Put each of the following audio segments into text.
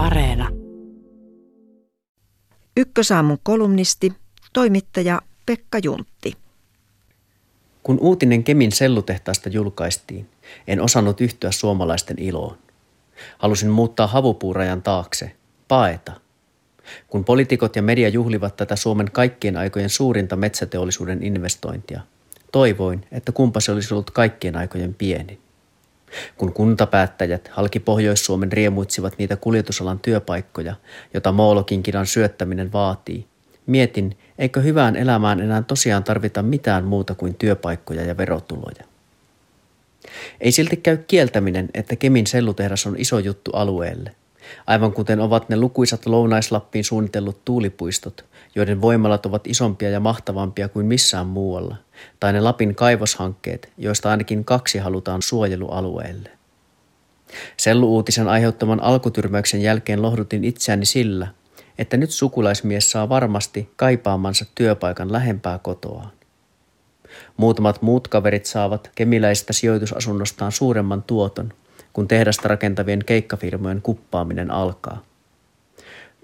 Areena. Ykkösaamun kolumnisti, toimittaja Pekka Juntti. Kun uutinen Kemin sellutehtaasta julkaistiin, en osannut yhtyä suomalaisten iloon. Halusin muuttaa havupuurajan taakse, paeta. Kun poliitikot ja media juhlivat tätä Suomen kaikkien aikojen suurinta metsäteollisuuden investointia, toivoin, että kumpa se olisi ollut kaikkien aikojen pienin. Kun kuntapäättäjät halki Pohjois-Suomen riemuitsivat niitä kuljetusalan työpaikkoja, jota Moolokinkidan syöttäminen vaatii, mietin, eikö hyvään elämään enää tosiaan tarvita mitään muuta kuin työpaikkoja ja verotuloja. Ei silti käy kieltäminen, että Kemin sellutehdas on iso juttu alueelle. Aivan kuten ovat ne lukuisat Lounaislappiin suunnitellut tuulipuistot, joiden voimalat ovat isompia ja mahtavampia kuin missään muualla, tai ne Lapin kaivoshankkeet, joista ainakin kaksi halutaan suojelualueelle. Sellu-uutisen aiheuttaman alkutyrmäyksen jälkeen lohdutin itseäni sillä, että nyt sukulaismies saa varmasti kaipaamansa työpaikan lähempää kotoaan. Muutamat muut kaverit saavat kemiläisestä sijoitusasunnostaan suuremman tuoton, kun tehdasta rakentavien keikkafirmojen kuppaaminen alkaa.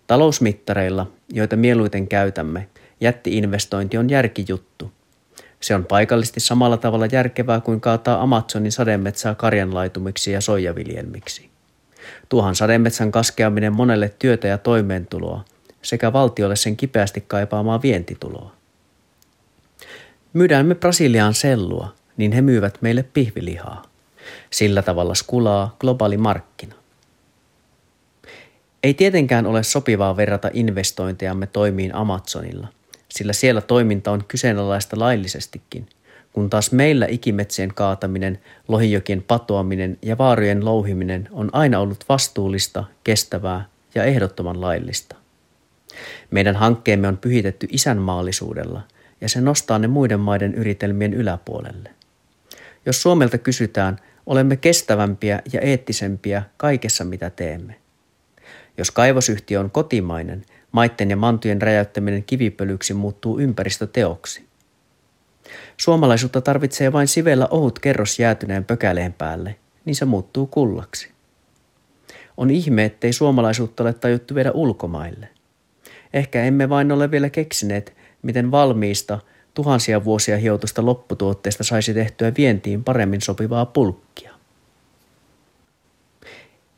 Talousmittareilla, joita mieluiten käytämme, jättiinvestointi on järkijuttu. Se on paikallisesti samalla tavalla järkevää kuin kaataa Amazonin sademetsää karjanlaitumiksi ja soijaviljelmiksi. Tuohan sademetsän kaskeaminen monelle työtä ja toimeentuloa sekä valtiolle sen kipeästi kaipaamaa vientituloa. Myydään me Brasiliaan sellua, niin he myyvät meille pihvilihaa. Sillä tavalla skulaa globaali markkina. Ei tietenkään ole sopivaa verrata investointejamme toimiin Amazonilla, sillä siellä toiminta on kyseenalaista laillisestikin, kun taas meillä ikimetsien kaataminen, lohijokien patoaminen ja vaarojen louhiminen on aina ollut vastuullista, kestävää ja ehdottoman laillista. Meidän hankkeemme on pyhitetty isänmaallisuudella ja se nostaa ne muiden maiden yritelmien yläpuolelle. Jos Suomelta kysytään, olemme kestävämpiä ja eettisempiä kaikessa mitä teemme. Jos kaivosyhtiö on kotimainen, maitten ja mantujen räjäyttäminen kivipölyksi muuttuu ympäristöteoksi. Suomalaisuutta tarvitsee vain sivellä ohut kerros jäätyneen pökäleen päälle, niin se muuttuu kullaksi. On ihme, ettei suomalaisuutta ole tajuttu viedä ulkomaille. Ehkä emme vain ole vielä keksineet, miten valmiista, tuhansia vuosia hiotusta lopputuotteesta saisi tehtyä vientiin paremmin sopivaa pulkkia.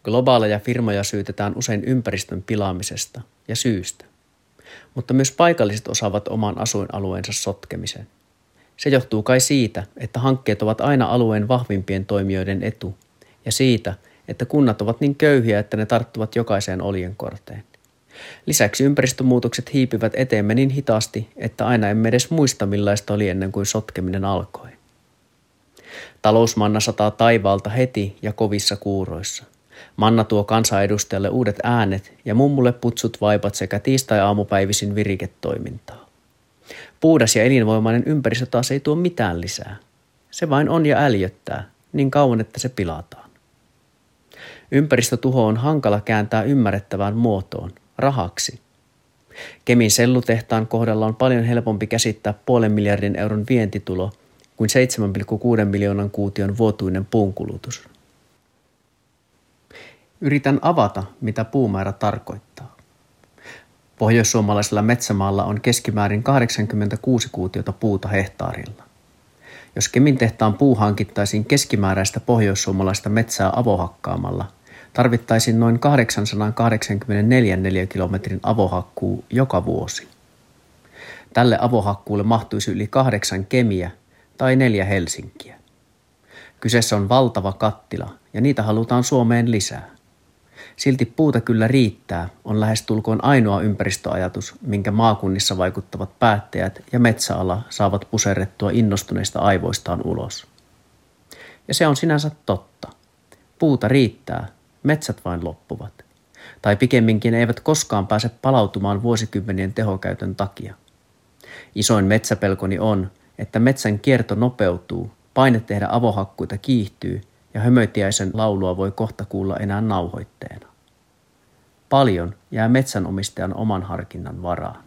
Globaaleja firmoja syytetään usein ympäristön pilaamisesta ja syystä, mutta myös paikalliset osaavat oman asuinalueensa sotkemisen. Se johtuu kai siitä, että hankkeet ovat aina alueen vahvimpien toimijoiden etu ja siitä, että kunnat ovat niin köyhiä, että ne tarttuvat jokaiseen oljenkorteen. Lisäksi ympäristömuutokset hiipivät eteemme niin hitaasti, että aina emme edes muista millaista oli ennen kuin sotkeminen alkoi. Talousmanna sataa taivaalta heti ja kovissa kuuroissa. Manna tuo kansanedustajalle uudet äänet ja mummulle putsut vaipat sekä tiistai-aamupäivisin viriketoimintaa. Puudas ja elinvoimainen ympäristö taas ei tuo mitään lisää. Se vain on ja äljöttää, niin kauan että se pilataan. Ympäristötuho on hankala kääntää ymmärrettävään muotoon, rahaksi. Kemin sellutehtaan kohdalla on paljon helpompi käsittää puolen miljardin euron vientitulo kuin 7,6 miljoonan kuution vuotuinen puunkulutus. Yritän avata, mitä puumäärä tarkoittaa. Pohjoissuomalaisella metsämaalla on keskimäärin 86 kuutiota puuta hehtaarilla. Jos Kemin tehtaan puu hankittaisiin keskimääräistä pohjoissuomalaista metsää avohakkaamalla – tarvittaisiin noin 884 neliökilometrin avohakkuu joka vuosi. Tälle avohakkuulle mahtuisi yli kahdeksan kemiä tai neljä Helsinkiä. Kyseessä on valtava kattila ja niitä halutaan Suomeen lisää. Silti puuta kyllä riittää on lähestulkoon ainoa ympäristöajatus, minkä maakunnissa vaikuttavat päättäjät ja metsäala saavat puserrettua innostuneista aivoistaan ulos. Ja se on sinänsä totta. Puuta riittää, metsät vain loppuvat. Tai pikemminkin eivät koskaan pääse palautumaan vuosikymmenien tehokäytön takia. Isoin metsäpelkoni on, että metsän kierto nopeutuu, paine tehdä avohakkuita kiihtyy ja hömötiäisen laulua voi kohta kuulla enää nauhoitteena. Paljon jää metsänomistajan oman harkinnan varaan.